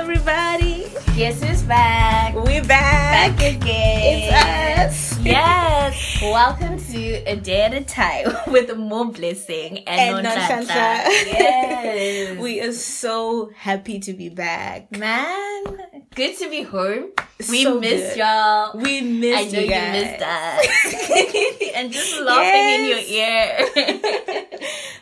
Everybody, Guess who's back? we're back. Back again. It's us. Yes. Welcome to A Day at a Time with more blessing and, And no. Yes. We are so happy to be back. Man, good to be home. We So missed good. y'all. We I missed know you you guys. missed us. and just laughing in your ear.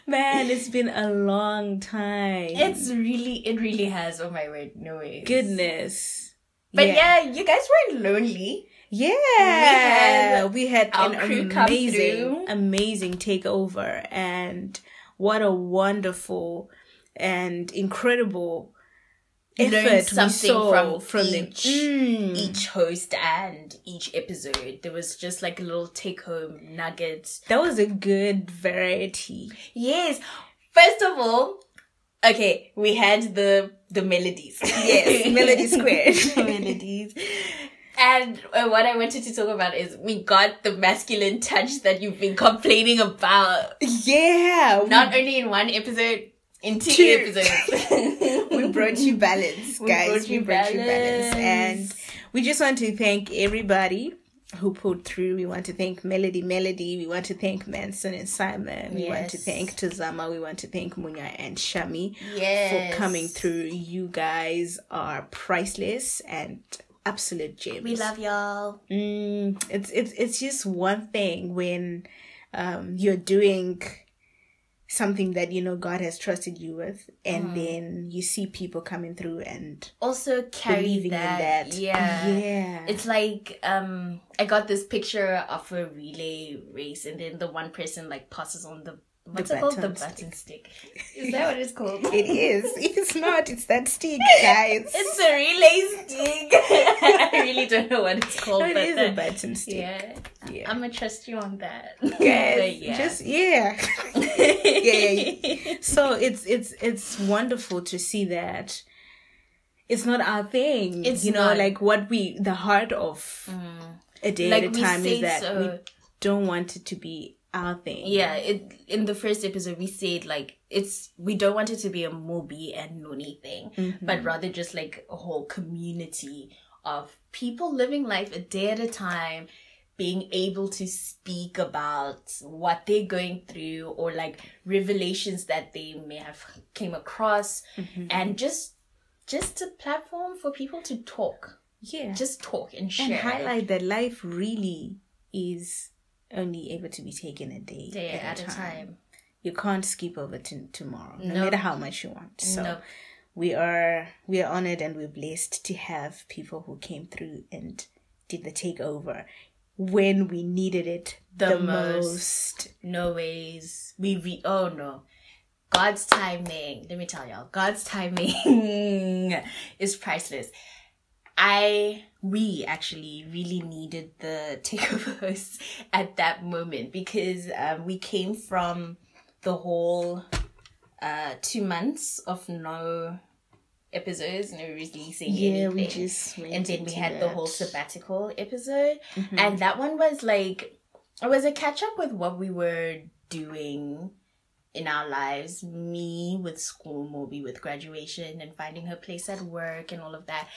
Man, it's been a long time. it's really, it really has. Oh my word, no way. goodness. But yeah. you guys weren't lonely. Yeah, we had, our an crew amazing, amazing takeover, and what a wonderful and incredible Learned we something from them. each- Mm. each host and each episode. There was just like a little take home nugget. That was a good variety. Yes. First of all, okay, we had the the melodies. Yes, melody squared. melodies. And uh, what I wanted to talk about is we got the masculine touch that you've been complaining about. Yeah, we- Not only in one episode, in two, Two. episodes. we brought you balance, We guys. brought we you brought you balance, balance. and we just want to thank everybody who pulled through. We want to thank Melody, Melody. We want to thank Manson and Simon. We want to thank Tazama. We want to thank Munya and Shami yes. for coming through. You guys are priceless and absolute gems. We love y'all. Mm, it's it's it's just one thing when um, you're doing something that you know God has trusted you with, and Mm. then you see people coming through and Also carry believing that. in that. Yeah. yeah. It's like um I got this picture of a relay race and then the one person like passes on the what's it called? The button stick. Is that what it's called? it is. It's not, it's that stick, guys. It's a relay stick. I really don't know what it's called, it but is the- a button stick. yeah. Yeah. I'm gonna trust you on that. Guys, yeah. just yeah. yeah, yeah. So it's it's it's wonderful to see that it's not our thing. It's you know, not. like what we the heart of mm. a day like at a time is that so. we don't want it to be our thing. yeah, it in the first episode we said like it's we don't want it to be a Moby and Noni thing, Mm-hmm. but rather just like a whole community of people living life a day at a time, being able to speak about what they're going through or like revelations that they may have came across Mm-hmm. and just just a platform for people to talk. Yeah. Just talk and share. and highlight that life really is only able to be taken a day, day at, at a time. You can't skip over to tomorrow, no, matter how much you want. So No. we are we are honored and we're blessed to have people who came through and did the takeover when we needed it the, The most. most. no ways. We re oh no. God's timing, let me tell y'all, God's timing is priceless. I we actually really needed the takeover hosts at that moment because um, we came from the whole uh two months of no episodes, no releasing Yeah, we just went and then we had the that. Mm-hmm. whole sabbatical episode and that one was like it was a catch up with what we were doing in our lives me with school moby with graduation and finding her place at work and all of that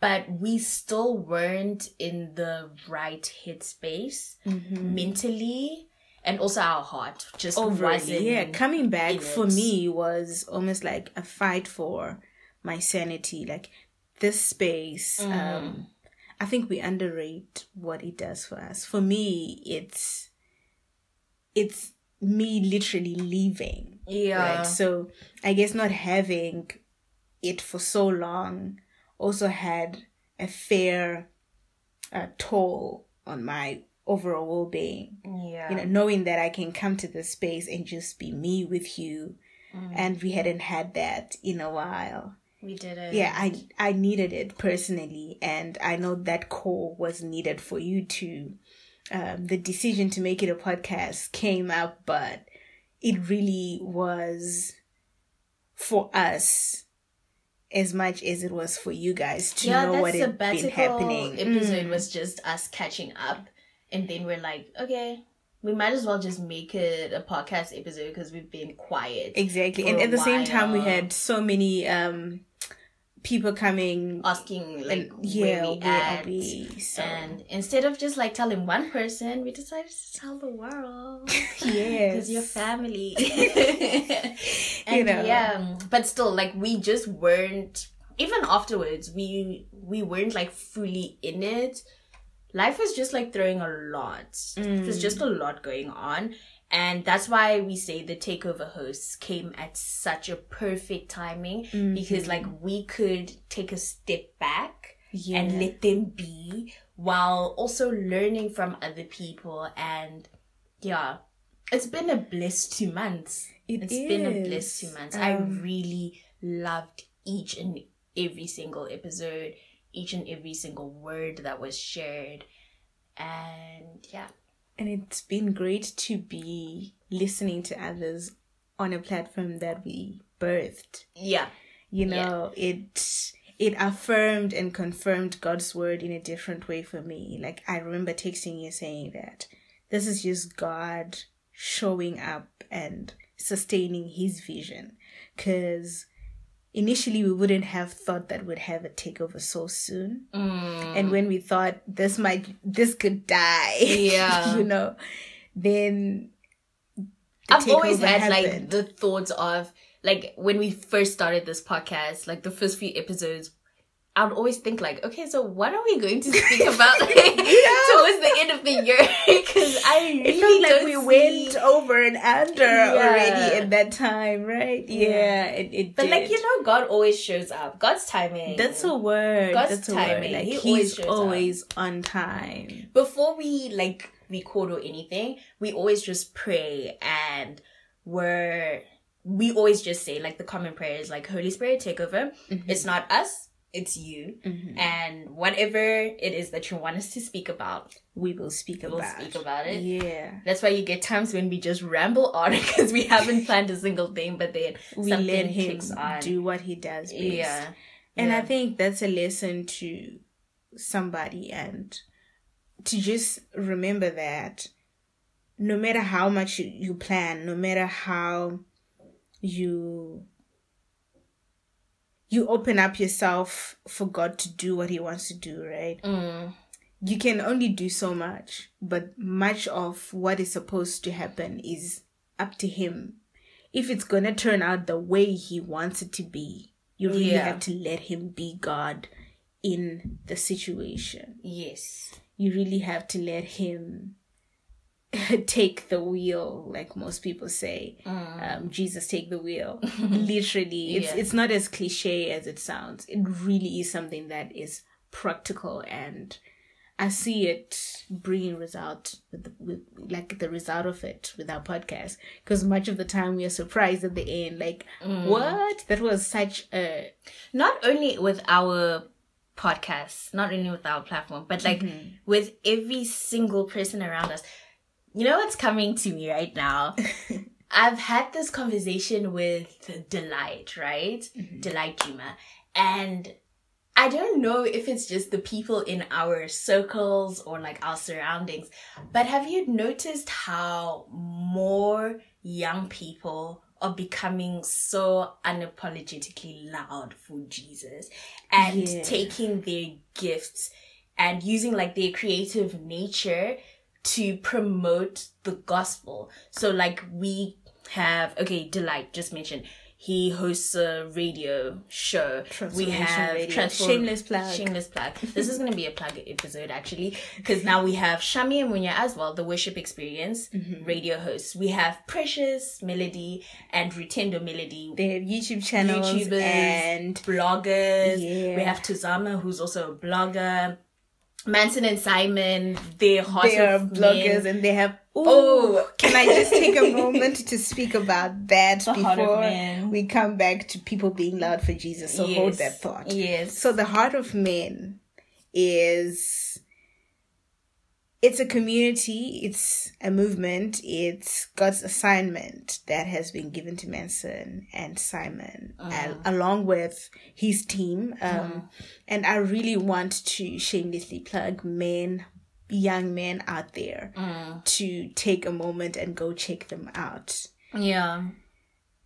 but we still weren't in the right headspace Mm-hmm. mentally and also our heart just wasn't overly yeah coming back for me was almost like a fight for my sanity like this space Mm. um i think we underrate what it does for us. For me it's it's me literally leaving. Yeah. right so i guess not having it for so long also had a fair uh, toll on my overall well-being. Yeah. You know knowing that i can come to this space and just be me with you. And we hadn't had that in a while. We did it. Yeah i i needed it personally. And i know that call was needed for you too um, the decision to make it a podcast came up but it really was for us as much as it was for you guys to yeah, know what had been happening episode Mm. was just us catching up, and then we're like, okay, we might as well just make it a podcast episode because we've been quiet. Exactly. And at the same time we had so many um people coming asking like and yeah, where we at. we? So And instead of just like telling one person, we decided to tell the world. yes, Because you're family. and You know. yeah, but still, like we just weren't. Even afterwards, we we weren't like fully in it. Life was just like throwing a lot. There's Mm. just a lot going on, and that's why we say the takeover hosts came at such a perfect timing Mm-hmm. because like we could take a step back yeah. and let them be while also learning from other people. And yeah it's been a blessed two months. It has been a blessed two months. I Um, really loved each and every single episode each and every single word that was shared. And yeah and it's been great to be listening to others on a platform that we birthed. yeah You Yeah. know, it it affirmed and confirmed God's word in a different way for me. Like I remember texting you saying that this is just God showing up and sustaining his vision. Cause initially we wouldn't have thought that we'd have a takeover so soon. Mm. And when we thought this might this could die. Yeah. you know, then the I've always had like the thoughts of like when we first started this podcast, like the first few episodes, I would always think like, okay, so what are we going to speak about like, towards the end of the year? Because I It really felt like we see- went over and under Yeah. already in that time, right? Yeah, Yeah. it, it But did. like you know, God always shows up. God's timing. that's a word. God's that's a timing. word. Like He always he's always on time. before we like record or anything, we always just pray and we're we always just say like the common prayer is like Holy Spirit take over. Mm-hmm. It's not us, it's you. Mm-hmm. And whatever it is that you want us to speak about, We will speak we'll about. speak about it. Yeah, That's why you get times when we just ramble on because we haven't planned a single thing, but then we let him do what he does best. yeah. And I think that's a lesson to somebody and to just remember that no matter how much you, you plan, no matter how you you open up yourself for God to do what he wants to do, right? Mm, You can only do so much, but much of what is supposed to happen is up to him. If it's going to turn out the way he wants it to be, you really Yeah. have to let him be God in the situation. yes. You really have to let him take the wheel, like most people say. Mm. Um, Jesus, take the wheel. Literally, it's Yeah. it's not as cliche as it sounds. It really is something that is practical, and I see it bringing result with, the, with like the result of it with our podcast. Because much of the time we are surprised at the end, like mm. what that was such a not only with our podcast, not only with our platform, but like mm-hmm. with every single person around us. You know what's coming to me right now? I've had this conversation with Delight, right? Mm-hmm. Delight Juma. And I don't know if it's just the people in our circles or like our surroundings, but have you noticed how more young people are becoming so unapologetically loud for Jesus and Yeah. taking their gifts and using like their creative nature to promote the gospel. So like we have okay, Delight just mentioned he hosts a radio show. We have Radio. Transform- Shameless plug. Shameless plug. This is going to be a plug episode actually, because now we have Shami and Munya as well, the worship experience Mm-hmm. radio hosts. We have Precious Melody and Rutendo Melody. they have YouTube channels YouTubers and bloggers. Yeah. We have Tuzama, who's also a blogger. Manson and Simon, they're hot they are of bloggers men. and they have Oh. oh can i just take a moment to speak about that The before we come back to people being loud for jesus so hold that thought Yes. so the heart of men is it's a community it's a movement it's god's assignment that has been given to manson and simon uh-huh. al- along with his team um, uh-huh. and i really want to shamelessly plug men young men out there uh-huh. to take a moment and go check them out yeah.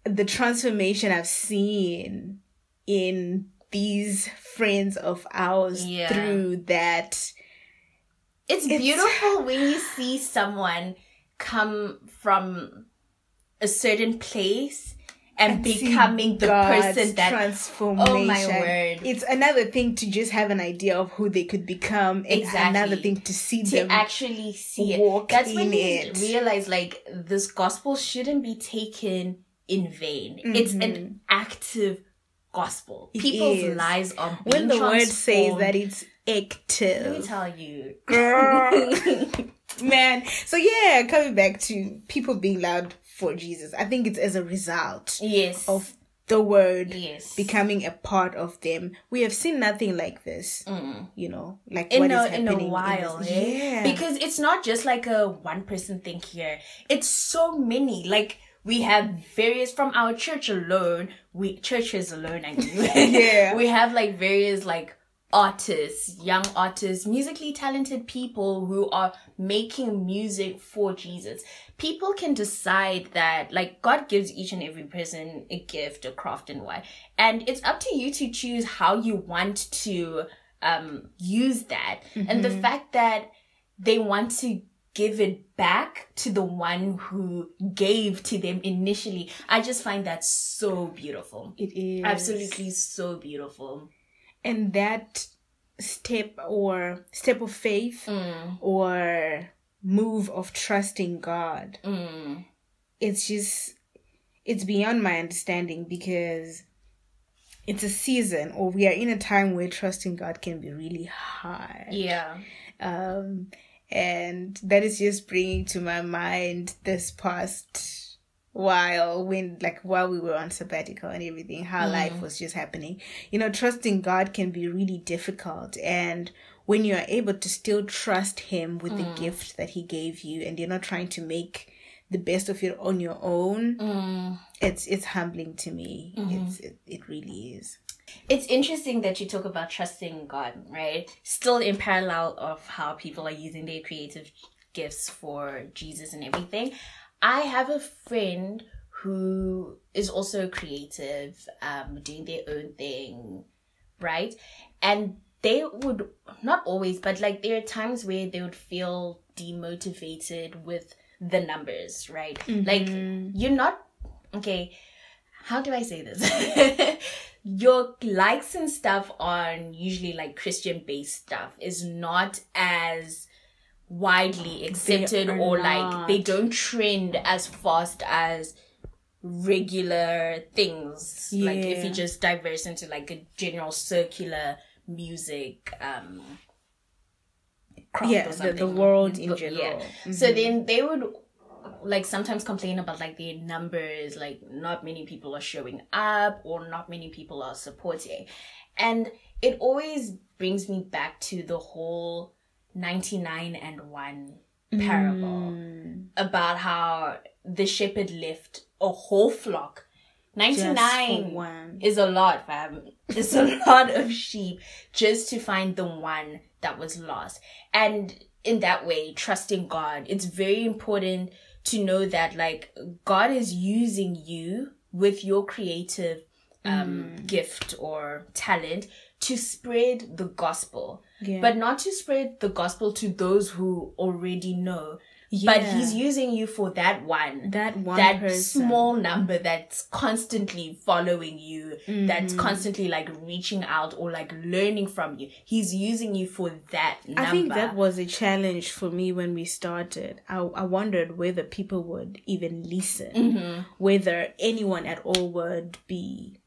the transformation I've seen in these friends of ours Yeah. through that. It's, It's- beautiful when you see someone come from a certain place and, see becoming the God's person that transformation. Oh my word. It's another thing to just have an idea of who they could become, and Exactly. another thing to see to them. actually see it. walk That's when you it. realize like this gospel shouldn't be taken in vain. It's an active gospel. Mm-hmm. It People's is. lives are being when the word says that it's Let me active. tell you. Girl. Man. So yeah, coming back to people being loud for Jesus. I think it's as a result yes. of the word yes. becoming a part of them. We have seen nothing like this. You know, like in what is a, in happening a while, this- eh? Yeah. Because it's not just like a one person thing here. It's so many. Like we have various from our church alone. We churches alone, I mean. Yeah. we have like various like artists, young artists, musically talented people who are making music for Jesus. People can decide that like God gives each and every person a gift, a craft and what. And it's up to you to choose how you want to um use that. And the fact that they want to give it back to the one who gave to them initially. I just find that so beautiful. it is Absolutely so beautiful. And that step or step of faith Mm, or move of trusting God. mm, It's just it's beyond my understanding because it's a season or we are in a time where trusting God can be really hard. yeah. Um and that is just bringing to my mind this past while when like while we were on sabbatical and everything how mm. life was just happening you know trusting god can be really difficult and when you are able to still trust him with the mm. gift that he gave you and you're not trying to make the best of it on your own Mm. it's it's humbling to me mm-hmm. it's it, it really is It's interesting that you talk about trusting God, right? Still in parallel of how people are using their creative gifts for Jesus and everything. I have a friend who is also creative, um, doing their own thing, right? And they would not always, but like there are times where they would feel demotivated with the numbers, right? Like you're not okay. How do I say this? Your likes and stuff on usually like Christian based stuff is not as widely accepted or like they don't trend as fast as regular things. Like if you just diverse into like a general circular music um Yeah, the- the world in But, general. Mm-hmm. so then they would like sometimes complain about like their numbers like not many people are showing up or not many people are supporting. And it always brings me back to the whole 99 and 1 parable Mm. about how the shepherd left a whole flock 99 one is a lot, fam. It's a lot of sheep just to find the one that was lost. And in that way, trusting God, it's very important to know that like God is using you with your creative um gift or talent to spread the gospel. Yeah. But not to spread the gospel to those who already know. But he's using you for that one that one that person small number that's constantly following you that's Mm-hmm. constantly like reaching out or like learning from you he's using you for that number I think that was a challenge for me when we started. I, I wondered whether people would even listen, Mm-hmm. whether anyone at all would be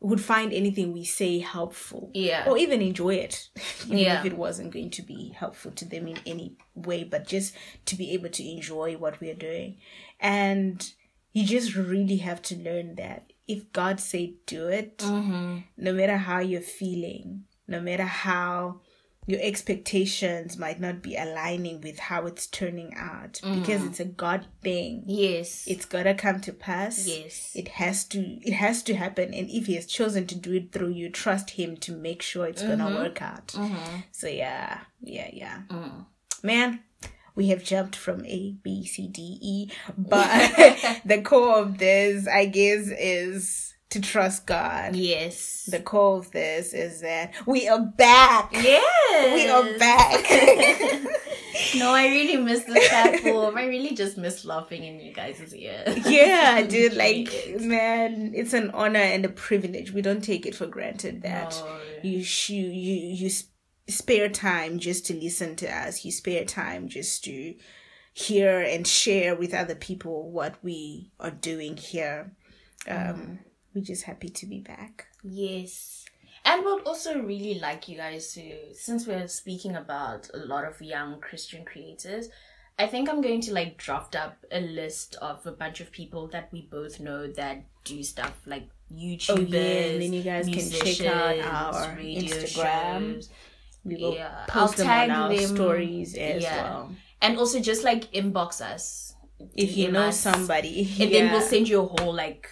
would find anything we say helpful, Yeah. or even enjoy it, even Yeah. if it wasn't going to be helpful to them in any way, but just to be able to enjoy what we are doing, and you just really have to learn that if God said do it, Mm-hmm. no matter how you're feeling, no matter how your expectations might not be aligning with how it's turning out, because mm. it's a God thing. yes It's gotta come to pass. Yes. It has to it has to happen. And if he has chosen to do it through you, trust him to make sure it's gonna mm-hmm. work out. Mm-hmm. So yeah, yeah, yeah. Mm. Man, we have jumped from A, B, C, D, E, but the core of this, I guess, is to trust God. Yes. The core of this is that we are back. yes. We are back. No, I really miss the platform. I really just miss laughing in you guys' ears. yeah, dude. Like, did. man, it's an honor and a privilege. We don't take it for granted that No. you sh- you you you spare time just to listen to us. You spare time just to hear and share with other people what we are doing here. Um, We're just happy to be back. Yes. And we'd also really like you guys to, since we're speaking about a lot of young Christian creators, I think I'm going to like draft up a list of a bunch of people that we both know that do stuff like YouTubers. Oh, and then you guys can check out our Instagram. shows. We will Yeah, post I'll them on tag our them. stories as Yeah. well. And also just like inbox us. If you know us. somebody, And then we'll send you a whole like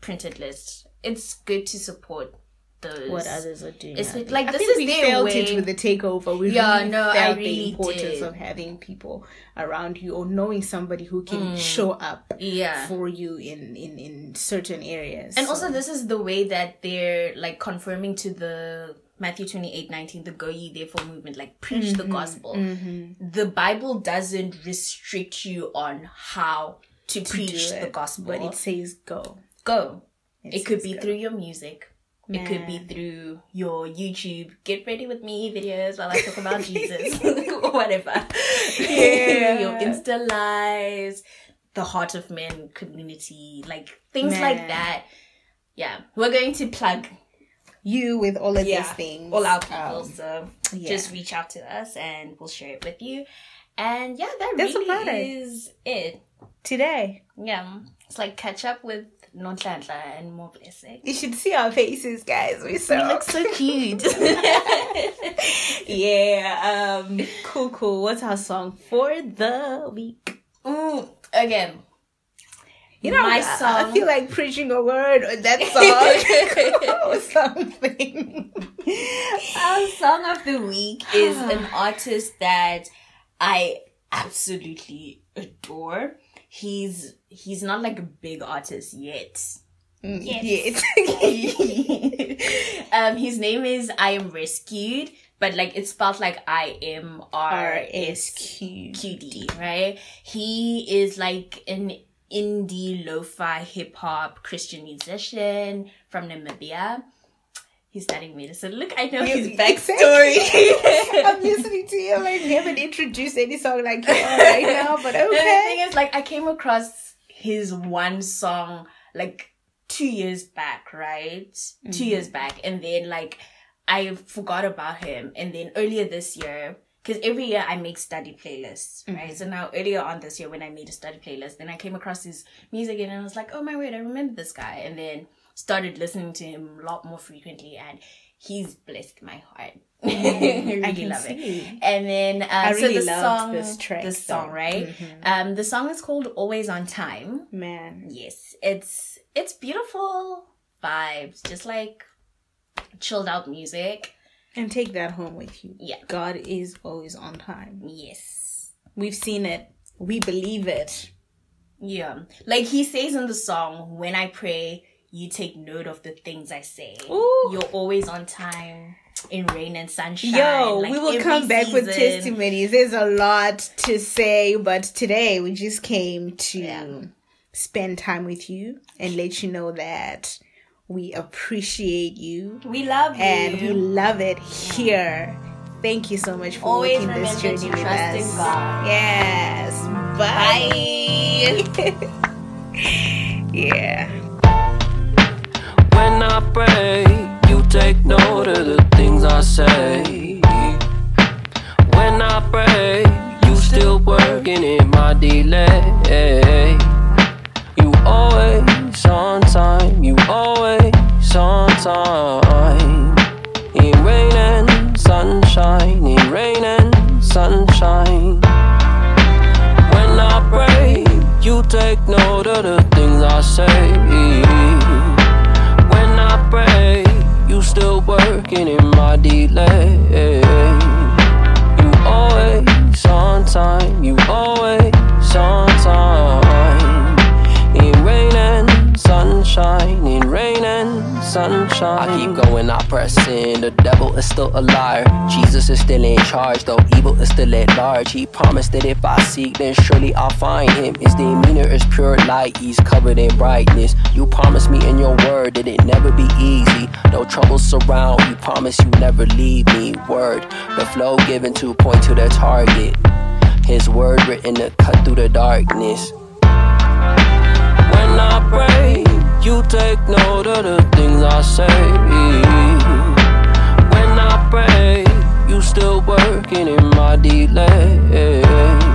printed list. It's good to support those. what others are doing. It's like, I this is we their felt way- it with the takeover. We Yeah, really no, I felt really the importance did. of having people around you or knowing somebody who can Mm. show up Yeah. for you in in in certain areas. And So- also, this is the way that they're like confirming to the Matthew 28 19, the go ye therefore movement, like preach the gospel. Mm-hmm. The Bible doesn't restrict you on how to, do preach the gospel. but it says go. Go. It It could be go. through your music. It could be through your YouTube get ready with me videos while I talk about Jesus or whatever. Yeah. your Insta lives, the Heart of Men community, like things like that. Yeah, we're going to plug you with all of yeah, these things. all our people. Um, so yeah. just reach out to us and we'll share it with you. And yeah, that That's really it. is it. today. Yeah, it's like catch up with Nonhlanhla and more blessing. You should see our faces, guys. We're so look so cute. yeah. Um. Cool. Cool. What's our song for the week? Mm, again, You know, My I, song- I feel like preaching a word on that song or something. our song of the week is an artist that I absolutely adore. He's he's not like a big artist yet. Yes. um, his name is I am rescued, but like it's spelled like I M R R S S Q. QD, right? He is like an indie lo-fi hip hop Christian musician from Namibia. He's studying medicine. Look, I know his You- backstory. I'm listening to you. Like, he haven't introduced any song like you right now, but And the thing okay. is, like, I came across his one song like two years back, right? Two Mm-hmm. years back, and then like I forgot about him, and then earlier this year. Because every year I make study playlists, right? Mm-hmm. So now earlier on this year when I made a study playlist, then I came across his music and I was like, oh my word, I remember this guy. And then started listening to him a lot more frequently and he's blessed my heart. I really Mm-hmm. I can love it. And then uh, I really so the loved song, this track, the song, right? Mhm. Um, the song is called "Always on Time." Man. Yes, it's it's beautiful vibes, just like chilled out music. And take that home with you. Yeah. God is always on time. Yes, We've seen it. We believe it. yeah. Like he says in the song, "When I pray, you take note of the things I say. Ooh. You're always on time." In rain and sunshine. Yo, like we will come back with testimonies. There's a lot to say, but today we just came to Yeah. spend time with you and let you know that we appreciate you We love you. and we love it here. Thank you so much for Always walking this journey to with trust in us. God. Yes. Bye. yeah. I pray, you take note of the things I say. When I pray, you still working in my delay. You always on time, you always on time. In rain and sunshine, in rain and sunshine. When I pray, you take note of the things I say. My I keep going, I press in. The devil is still a liar. Jesus is still in charge, though evil is still at large. He promised that if I seek, then surely I'll find him. His demeanor is pure light, he's covered in brightness. You promised me in your word that it never be easy. No troubles surround, you promise you never leave me. Word, the flow given to point to the target. His word written to cut through the darkness. When I pray, you take note of the things I say. When I pray, you still working in my delay.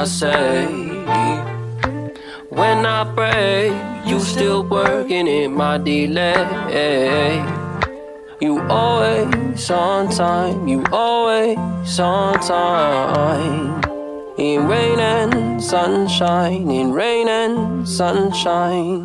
I say. When I pray, you still working in my delay. You always on time, you always on time. In rain and sunshine, in rain and sunshine.